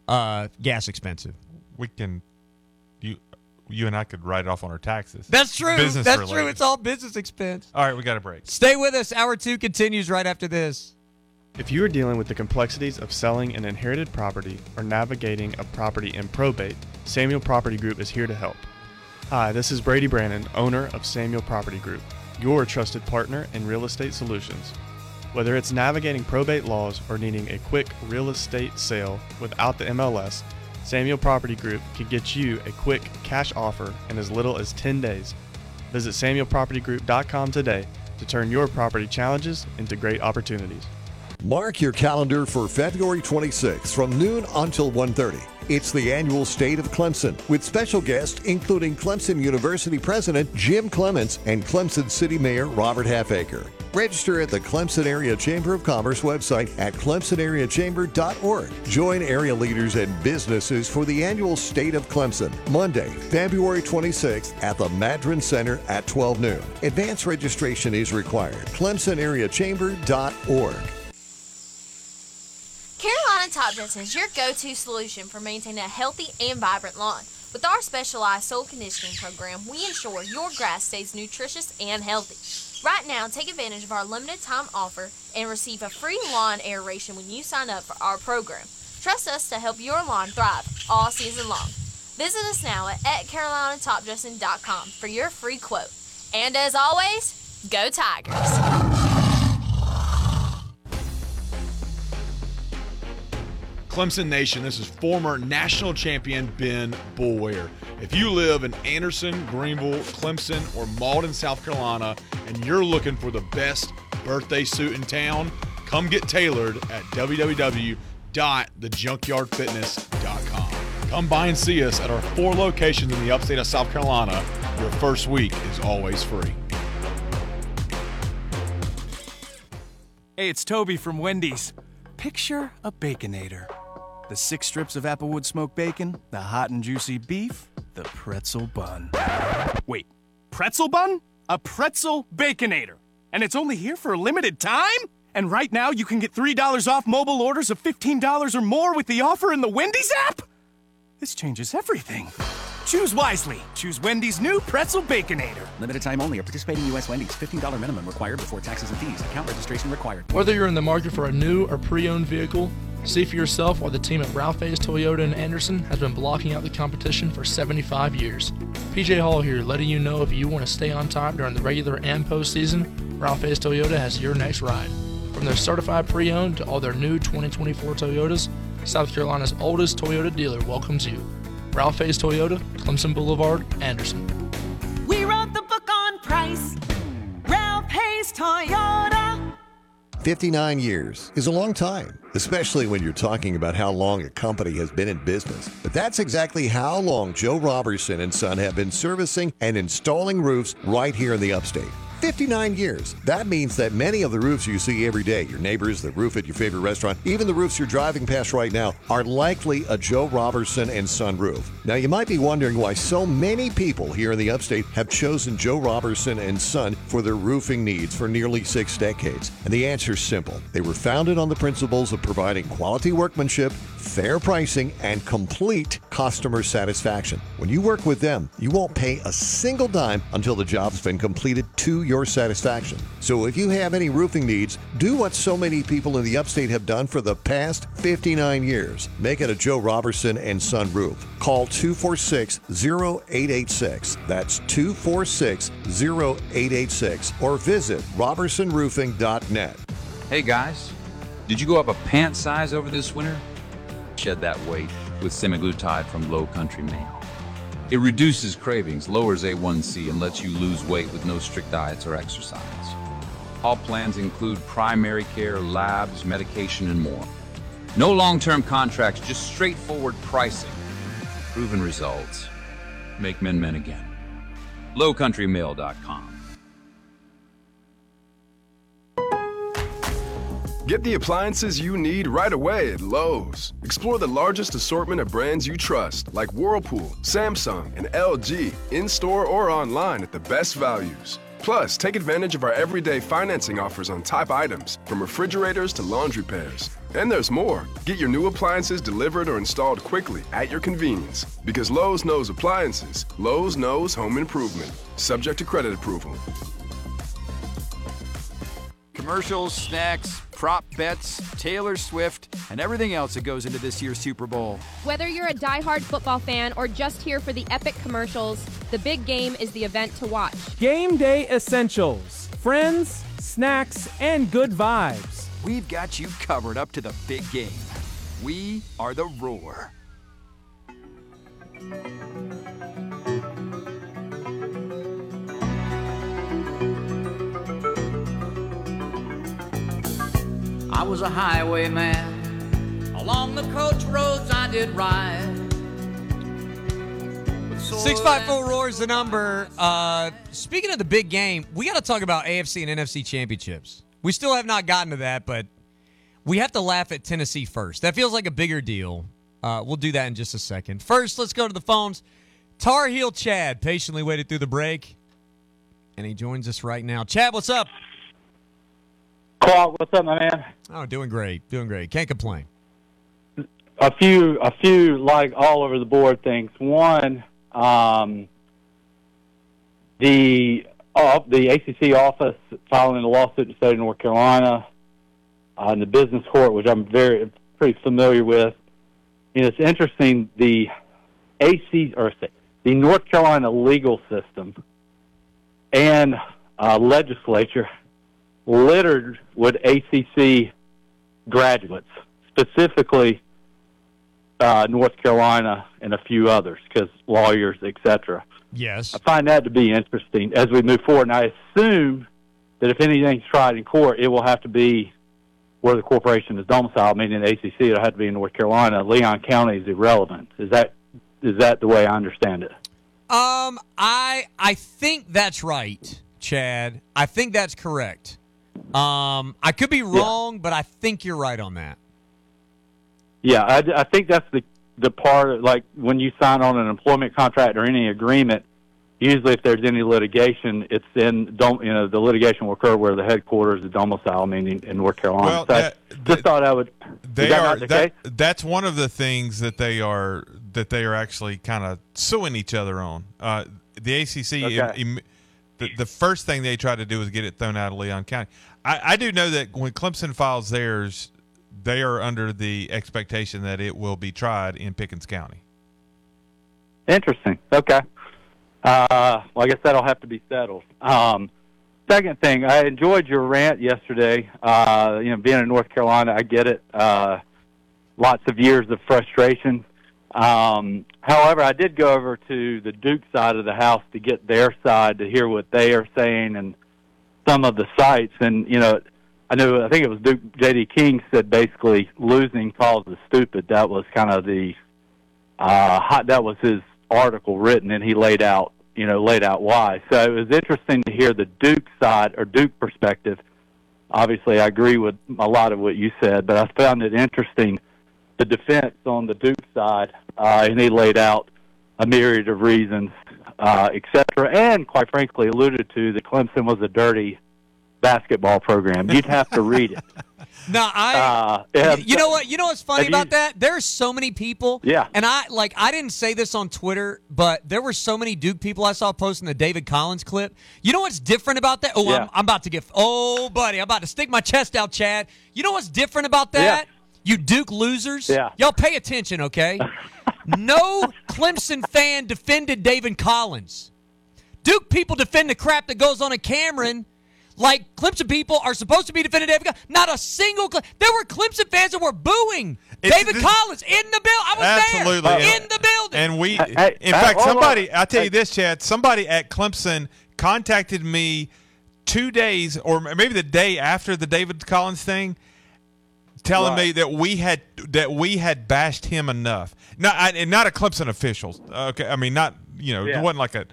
Uh, gas expensive. We can you you and I could write it off on our taxes. That's true. Business that's related. true. It's all business expense. All right, we got a break. Stay with us. Hour two continues right after this. If you are dealing with the complexities of selling an inherited property or navigating a property in probate, Samuel Property Group is here to help. Hi, this is Brady Brannon, owner of Samuel Property Group, your trusted partner in real estate solutions. Whether it's navigating probate laws or needing a quick real estate sale without the MLS, Samuel Property Group can get you a quick cash offer in as little as 10 days. Visit SamuelPropertyGroup.com today to turn your property challenges into great opportunities. Mark your calendar for February 26th from noon until 1:30. It's the annual State of Clemson with special guests including Clemson University President Jim Clements and Clemson City Mayor Robert Halfacre. Register at the Clemson Area Chamber of Commerce website at clemsonareachamber.org. Join area leaders and businesses for the annual State of Clemson, Monday, February 26th at the Madren Center at 12 noon. Advance registration is required. clemsonareachamber.org. Carolina Top Dressing is your go-to solution for maintaining a healthy and vibrant lawn. With our specialized soil conditioning program, we ensure your grass stays nutritious and healthy. Right now, take advantage of our limited time offer and receive a free lawn aeration when you sign up for our program. Trust us to help your lawn thrive all season long. Visit us now at, at carolinatopdressing.com for your free quote. And as always, go Tigers! Clemson Nation, this is former national champion Ben Boulware. If you live in Anderson, Greenville, Clemson, or Mauldin, South Carolina, and you're looking for the best birthday suit in town, come get tailored at www.thejunkyardfitness.com. Come by and see us at our four locations in the upstate of South Carolina. Your first week is always free. Hey, it's Toby from Wendy's. Picture a Baconator. The six strips of Applewood smoked bacon, the hot and juicy beef, the pretzel bun. Wait, pretzel bun? A pretzel Baconator. And it's only here for a limited time? And right now you can get $3 off mobile orders of $15 or more with the offer in the Wendy's app? This changes everything. Choose wisely. Choose Wendy's new pretzel Baconator. Limited time only. At participating U.S. Wendy's. $15 minimum required before taxes and fees. Account registration required. Whether you're in the market for a new or pre-owned vehicle, see for yourself why the team at Ralph Hayes Toyota in Anderson has been blocking out the competition for 75 years. PJ Hall here, letting you know if you want to stay on top during the regular and postseason, Ralph Hayes Toyota has your next ride. From their certified pre-owned to all their new 2024 Toyotas, South Carolina's oldest Toyota dealer welcomes you. Ralph Hayes Toyota, Clemson Boulevard, Anderson. We wrote the book on price. Ralph Hayes Toyota. 59 years is a long time, especially when you're talking about how long a company has been in business. But that's exactly how long Joe Robertson and Son have been servicing and installing roofs right here in the upstate. 59 years. That means that many of the roofs you see every day, your neighbors, the roof at your favorite restaurant, even the roofs you're driving past right now, are likely a Joe Robertson and Son roof. Now, you might be wondering why so many people here in the upstate have chosen Joe Robertson and Son for their roofing needs for nearly six decades. And the answer is simple. They were founded on the principles of providing quality workmanship, fair pricing, and complete customer satisfaction. When you work with them, you won't pay a single dime until the job's been completed to your satisfaction. So if you have any roofing needs, do what so many people in the upstate have done for the past 59 years. Make it a Joe Robertson and Son roof. Call 246 0886. That's 246 0886 or visit robertsonroofing.net. Hey guys, did you go up a pant size over this winter? Shed that weight with semaglutide from Low Country Male. It reduces cravings, lowers A1C, and lets you lose weight with no strict diets or exercise. All plans include primary care, labs, medication, and more. No long term contracts, just straightforward pricing. Proven results. Make men men again. LowCountryMale.com. Get the appliances you need right away at Lowe's. Explore the largest assortment of brands you trust, like Whirlpool, Samsung, and LG, in store or online at the best values. Plus, take advantage of our everyday financing offers on top items, from refrigerators to laundry pairs. And there's more. Get your new appliances delivered or installed quickly at your convenience. Because Lowe's knows appliances, Lowe's knows home improvement. Subject to credit approval. Commercials, snacks, prop bets, Taylor Swift, and everything else that goes into this year's Super Bowl. Whether you're a die-hard football fan or just here for the epic commercials, the big game is the event to watch. Game day essentials friends, snacks, and good vibes. We've got you covered up to the big game. We are the Roar. I was a highwayman. Along the coach roads I did ride. Six five four roars the number. Uh, speaking of the big game, we got to talk about AFC and NFC championships. We still have not gotten to that, but we have to laugh at Tennessee first. That feels like a bigger deal. Uh, we'll do that in just a second. First, let's go to the phones. Tar Heel Chad patiently waited through the break, and he joins us right now. Chad, what's up? Clark, what's up, my man? Oh, doing great, doing great. Can't complain. A few, a few like all over the board things. One, um, the uh, the ACC office filing a lawsuit in the state of North Carolina uh, in the business court, which I'm very pretty familiar with. You know, it's interesting. The AC or the North Carolina legal system and uh, legislature littered with ACC graduates, specifically uh, North Carolina and a few others because lawyers, etc. Yes. I find that to be interesting as we move forward. And I assume that if anything's tried in court, it will have to be where the corporation is domiciled, meaning the ACC. It'll have to be in North Carolina. Leon County is irrelevant. Is that is that the way I understand it? Um, I I think that's right, Chad. I think that's correct. Um, I could be wrong, but I think you're right on that. Yeah, I, I think that's the the part like when you sign on an employment contract or any agreement. Usually, if there's any litigation, it's in don't you know the litigation will occur where the headquarters is domicile, meaning in North Carolina. Well, so I that- just thought I would. They that are the that, that's one of the things that they are that they are actually kind of suing each other on. Uh, the ACC, Okay. im- im- the, the first thing they try to do is get it thrown out of Leon County. I, I do know that when Clemson files theirs, they are under the expectation that it will be tried in Pickens County. Interesting. Okay. Uh, well, I guess that'll have to be settled. Um, second thing, I enjoyed your rant yesterday. Uh, you know, being in North Carolina, I get it. Uh, lots of years of frustration. Um, however, I did go over to the Duke side of the house to get their side to hear what they are saying and some of the sites. And you know, I know I think it was Duke J.D. King said basically losing calls causes stupid. That was kind of the uh, hot, that was his article written, and he laid out, you know, laid out why. So it was interesting to hear the Duke side or Duke perspective. Obviously, I agree with a lot of what you said, but I found it interesting the defense on the Duke side, uh, and he laid out a myriad of reasons, uh, et cetera, and quite frankly alluded to that Clemson was a dirty basketball program. You'd have to read it. No, I. Uh, yeah, you know what? You know what's funny have you- about that? There's so many people. Yeah. And I like I didn't say this on Twitter, but there were so many Duke people I saw posting the David Collins clip. You know what's different about that? Oh, Yeah. I'm, I'm about to get. Oh, buddy, I'm about to stick my chest out, Chad. You know what's different about that? You Duke losers. Yeah. Y'all pay attention, okay? no Clemson fan defended David Collins. Duke people defend the crap that goes on at Cameron. Like Clemson people are supposed to be defending David Collins. Not a single. Cle- there were Clemson fans that were booing It's- David this- Collins in the bill. I was Absolutely. there in the building. And we, Hey, in hey, fact, hold on. somebody, I tell Hey. you this, Chad, somebody at Clemson contacted me two days or maybe the day after the David Collins thing, telling Right. me that we had that we had bashed him enough. Not I, and not a Clemson officials. Okay, I mean not you know Yeah. it wasn't like a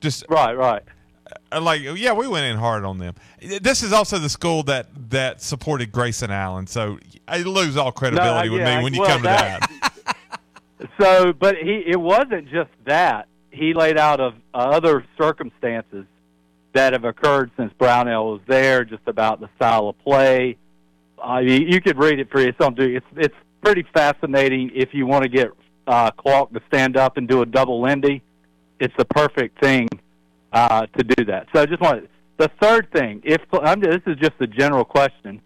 just right, right. uh, like yeah we went in hard on them. This is also the school that that supported Grayson Allen, so I lose all credibility with yeah, me when you well, come to that- that. So, but he it wasn't just that. He laid out of uh, other circumstances that have occurred since Brownell was there, just about the style of play. Uh, you, you could read it for yourself. It's it's pretty fascinating if you want to get uh, Clark to stand up and do a double Lindy. It's the perfect thing uh, to do that. So I just want the third thing. If I'm, this is just a general question,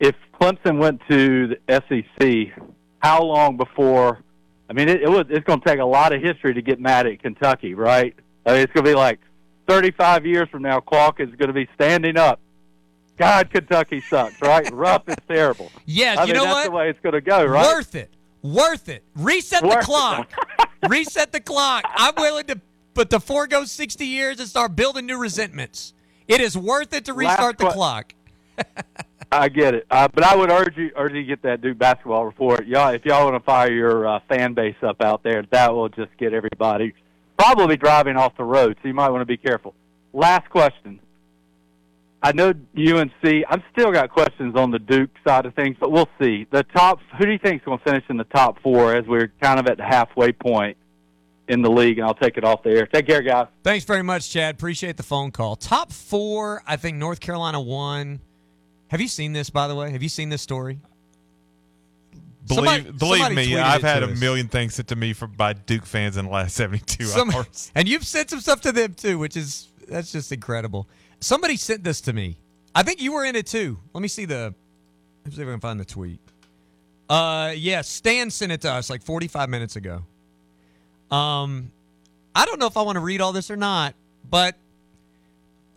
if Clemson went to the SEC, how long before? I mean, it, it was. It's going to take a lot of history to get mad at Kentucky, right? I mean, it's going to be like 35 years from now. Clark is going to be standing up. God, Kentucky sucks, right? Rupp is terrible. Yeah, I you mean, know that's what? the way it's going to go, right? Worth it. Worth it. Reset Worth the clock. Reset the clock. I'm willing to but to forego 60 years and start building new resentments. It is worth it to restart the clock. I get it, uh, but I would urge you urge you to get that Duke basketball report. Y'all, if y'all want to fire your uh, fan base up out there, that will just get everybody probably driving off the road. So you might want to be careful. Last question. I know UNC. I've still got questions on the Duke side of things, but we'll see. The top. Who do you think is going to finish in the top four as we're kind of at the halfway point in the league? And I'll take it off the air. Take care, guys. Thanks very much, Chad. Appreciate the phone call. Top four, I think North Carolina won. Have you seen this, by the way? Have you seen this story? Believe, Somebody- believe somebody me, I've had a us. million things sent to me from by Duke fans in the last seventy-two Some- hours. and you've sent some stuff to them too, which is that's just incredible. Somebody sent this to me. I think you were in it too. Let me see the. Let's see if I can find the tweet. Uh, yeah, Stan sent it to us like 45 minutes ago. Um, I don't know if I want to read all this or not, but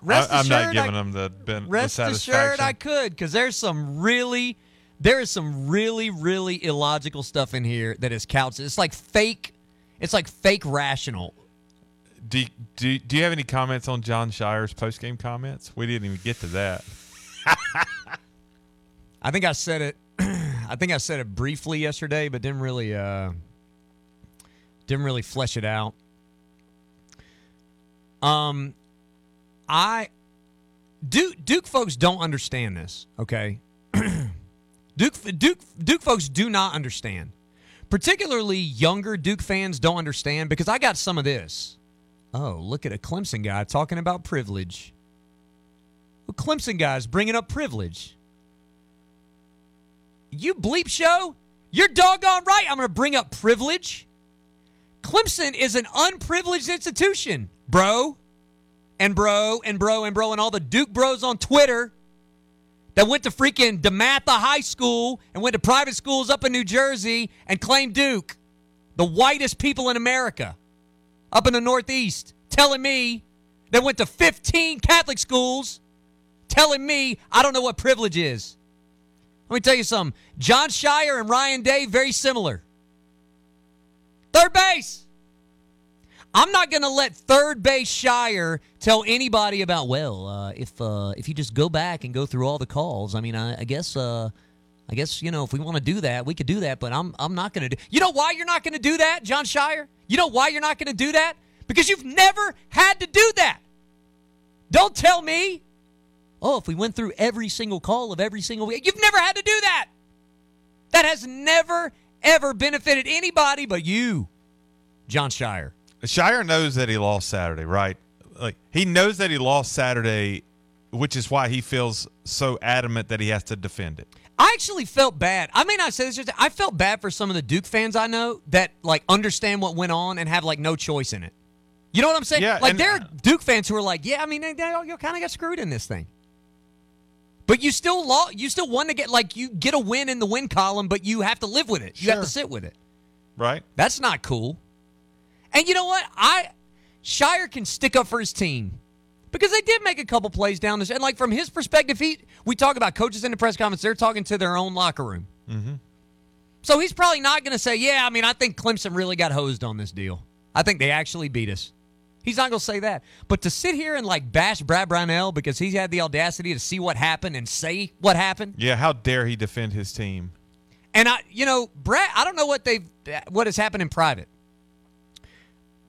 rest I, I'm assured, not giving I, them the, ben, rest satisfaction. assured I could because there's some really There is some really, really illogical stuff in here that is couched. It's like fake. It's like fake rational. Do, do, do you have any comments on Jon Scheyer's post game comments? We didn't even get to that. I think I said it. I think I said it briefly yesterday, but didn't really uh, didn't really flesh it out. Um, I Duke Duke folks don't understand this. Okay, Duke Duke Duke folks do not understand. Particularly younger Duke fans don't understand because I got some of this. Oh, look at a Clemson guy talking about privilege. A Clemson guy's bringing up privilege. You bleep show? You're doggone right. I'm going to bring up privilege. Clemson is an unprivileged institution, bro. And bro, and bro, and bro, and all the Duke bros on Twitter that went to freaking DeMatha High School and went to private schools up in New Jersey and claimed Duke, the whitest people in America, up in the Northeast, telling me they went to 15 Catholic schools, telling me I don't know what privilege is. Let me tell you something. Jon Scheyer and Ryan Day, very similar. Third base. I'm not going to let third base Scheyer tell anybody about. Well, uh, if uh, if you just go back and go through all the calls, I mean, I, I guess, uh, I guess you know, if we want to do that, we could do that. But I'm I'm not going to do. You know why you're not going to do that, Jon Scheyer? You know why you're not going to do that? Because you've never had to do that. Don't tell me. Oh, if we went through every single call of every single week, you've never had to do that. That has never ever benefited anybody but you, Jon Scheyer. Scheyer knows that he lost Saturday, right? Like he knows that he lost Saturday, which is why he feels so adamant that he has to defend it. I actually felt bad. I may not say this. Just, I felt bad for some of the Duke fans I know that like understand what went on and have like no choice in it. You know what I'm saying? Yeah, like there are Duke fans who are like, yeah, I mean, they, they, you kind of got screwed in this thing. But you still law, you still want to get like you get a win in the win column, but you have to live with it. You have to sit with it. Right? That's not cool. And you know what? I Scheyer can stick up for his team because they did make a couple plays down this. And like from his perspective, he we talk about coaches in the press conference. They're talking to their own locker room. Mm-hmm. So he's probably not going to say, "Yeah, I mean, I think Clemson really got hosed on this deal. I think they actually beat us." He's not going to say that. But to sit here and like bash Brad Brownell because he's had the audacity to see what happened and say what happened, Yeah, how dare he defend his team? and I, you know, Brad, I don't know what they've what has happened in private.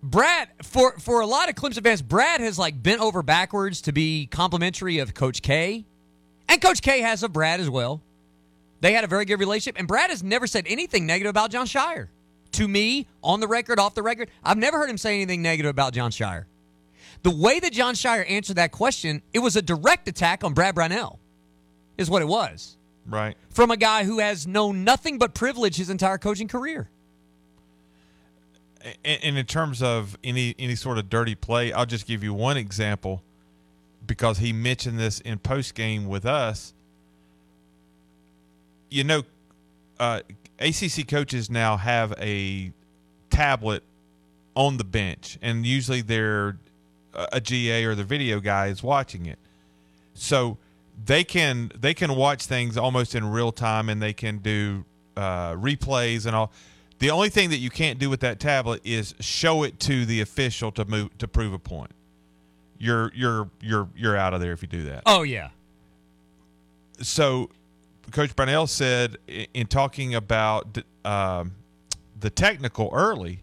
Brad, for for a lot of Clemson fans, Brad has like bent over backwards to be complimentary of Coach K, and Coach K has of Brad as well. They had a very good relationship, and Brad has never said anything negative about Jon Scheyer. To me, on the record, off the record, I've never heard him say anything negative about Jon Scheyer. The way that Jon Scheyer answered that question, it was a direct attack on Brad Brownell, is what it was Right. from a guy who has known nothing but privilege his entire coaching career. And, and in terms of any any sort of dirty play, I'll just give you one example because he mentioned this in post game with us. You know, uh, ACC coaches now have a tablet on the bench, and usually they're a GA or the video guy is watching it, so they can they can watch things almost in real time, and they can do uh, replays and all. The only thing that you can't do with that tablet is show it to the official to move to prove a point. You're you're you're you're out of there if you do that. Oh yeah. So, Coach Brownell said in talking about um, the technical early,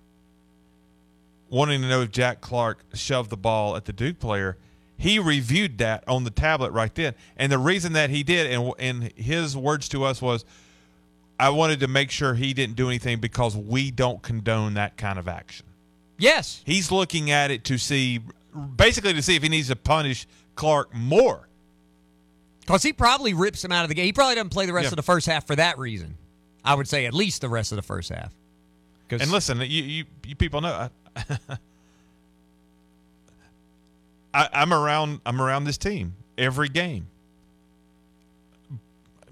wanting to know if Jack Clark shoved the ball at the Duke player, he reviewed that on the tablet right then. And the reason that he did, and and his words to us was, I wanted to make sure he didn't do anything because we don't condone that kind of action. Yes. He's looking at it to see, basically, to see if he needs to punish Clark more. Because he probably rips him out of the game. He probably doesn't play the rest Yeah. of the first half for that reason. I would say at least the rest of the first half. And listen, you you, you people know I, I, I'm around I'm around this team every game.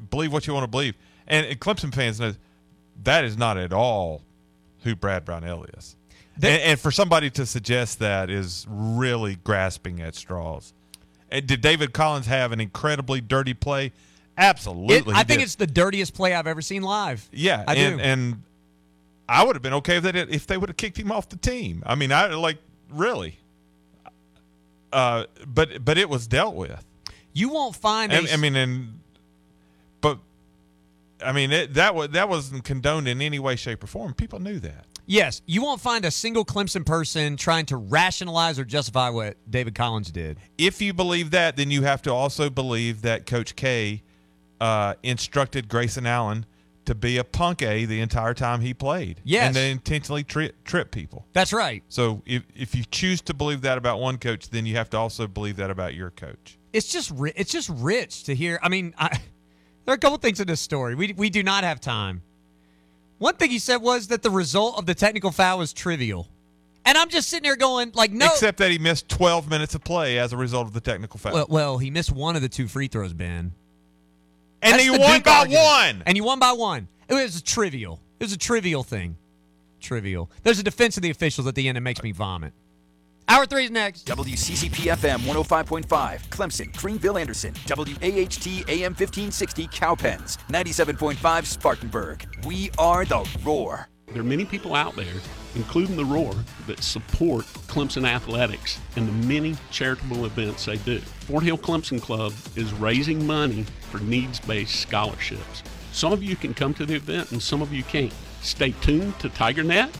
Believe what you want to believe, and, and Clemson fans know that is not at all who Brad Brownell is. And, and for somebody to suggest that is really grasping at straws. And did David Collins have an incredibly dirty play? Absolutely, It- I think did. it's the dirtiest play I've ever seen live. Yeah, I and, do. and I would have been okay with it if they would have kicked him off the team. I mean, I like really. Uh, but but it was dealt with. You won't find. I mean, and but I mean it, that was that wasn't condoned in any way, shape, or form. People knew that. Yes, you won't find a single Clemson person trying to rationalize or justify what David Collins did. If you believe that, then you have to also believe that Coach K uh, instructed Grayson Allen to be a punk A the entire time he played. Yes. and to intentionally tri- trip people. That's right. So if if you choose to believe that about one coach, then you have to also believe that about your coach. It's just ri- it's just rich to hear. I mean, I, there are a couple things in this story. We we do not have time. One thing he said was that the result of the technical foul was trivial, and I'm just sitting there going like, no. Except that he missed 12 minutes of play as a result of the technical foul. well, well, he missed one of the two free throws, Ben. and That's he won Duke by argument. one. And you won by one. It was a trivial. It was a trivial thing. Trivial. There's a defense of the officials at the end that makes me vomit. Hour three is next. WCCP FM 105.5, Clemson, Greenville, Anderson. WAHT AM 1560, Cowpens. 97.5, Spartanburg. We are the Roar. There are many people out there, including the Roar, that support Clemson athletics and the many charitable events they do. Fort Hill Clemson Club is raising money for needs based scholarships. Some of you can come to the event and some of you can't. Stay tuned to TigerNet